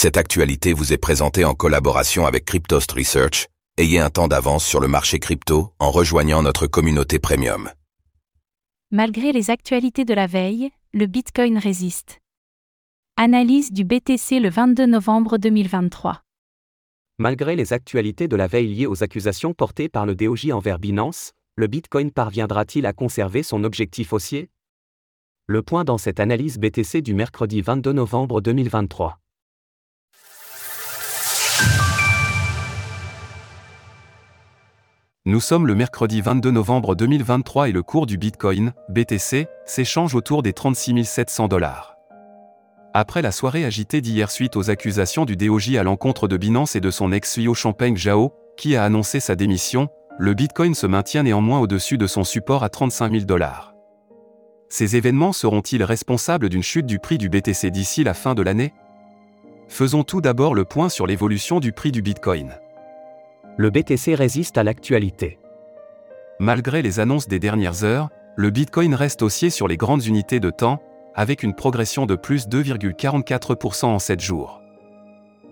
Cette actualité vous est présentée en collaboration avec Cryptost Research. Ayez un temps d'avance sur le marché crypto en rejoignant notre communauté premium. Malgré les actualités de la veille, le Bitcoin résiste. Analyse du BTC le 22 novembre 2023. Malgré les actualités de la veille liées aux accusations portées par le DOJ envers Binance, le Bitcoin parviendra-t-il à conserver son objectif haussier? Le point dans cette analyse BTC du mercredi 22 novembre 2023. Nous sommes le mercredi 22 novembre 2023 et le cours du Bitcoin, BTC, s'échange autour des 36 700 dollars. Après la soirée agitée d'hier suite aux accusations du DOJ à l'encontre de Binance et de son ex-CEO Champagne Zhao, qui a annoncé sa démission, le Bitcoin se maintient néanmoins au-dessus de son support à 35 000 dollars. Ces événements seront-ils responsables d'une chute du prix du BTC d'ici la fin de l'année? Faisons tout d'abord le point sur l'évolution du prix du Bitcoin le BTC résiste à l'actualité. Malgré les annonces des dernières heures, le Bitcoin reste haussier sur les grandes unités de temps, avec une progression de plus 2,44% en 7 jours.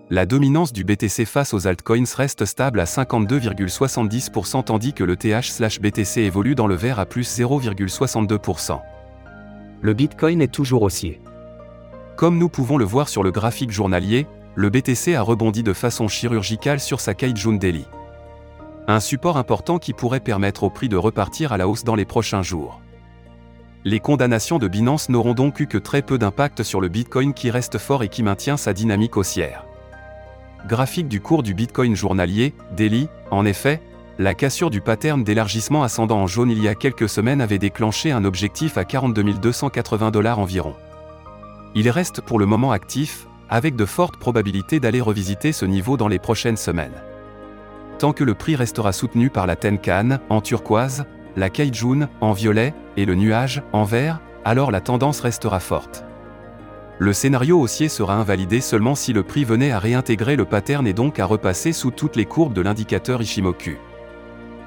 La dominance du BTC face aux altcoins reste stable à 52,70% tandis que le TH/BTC évolue dans le vert à plus 0,62%. Le Bitcoin est toujours haussier. Comme nous pouvons le voir sur le graphique journalier, le BTC a rebondi de façon chirurgicale sur sa Kaijun Daily. Un support important qui pourrait permettre au prix de repartir à la hausse dans les prochains jours. Les condamnations de Binance n'auront donc eu que très peu d'impact sur le Bitcoin qui reste fort et qui maintient sa dynamique haussière. Graphique du cours du Bitcoin journalier, Daily, en effet, la cassure du pattern d'élargissement ascendant en jaune il y a quelques semaines avait déclenché un objectif à 42 280 dollars environ. Il reste pour le moment actif, avec de fortes probabilités d'aller revisiter ce niveau dans les prochaines semaines. Tant que le prix restera soutenu par la Tenkan, en turquoise, la Kaijun, en violet, et le nuage, en vert, alors la tendance restera forte. Le scénario haussier sera invalidé seulement si le prix venait à réintégrer le pattern et donc à repasser sous toutes les courbes de l'indicateur Ishimoku.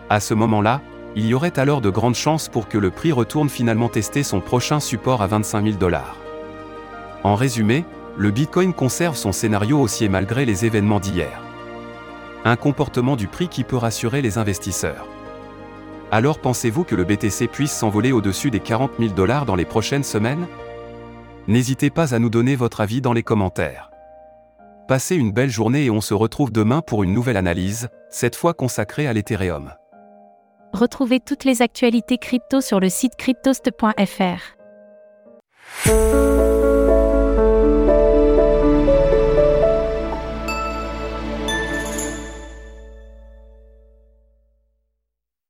À ce moment-là, il y aurait alors de grandes chances pour que le prix retourne finalement tester son prochain support à 25 000 dollars. En résumé, le Bitcoin conserve son scénario haussier malgré les événements d'hier. Un comportement du prix qui peut rassurer les investisseurs. Alors pensez-vous que le BTC puisse s'envoler au-dessus des 40 000 dollars dans les prochaines semaines? N'hésitez pas à nous donner votre avis dans les commentaires. Passez une belle journée et on se retrouve demain pour une nouvelle analyse, cette fois consacrée à l'Ethereum. Retrouvez toutes les actualités crypto sur le site cryptost.fr.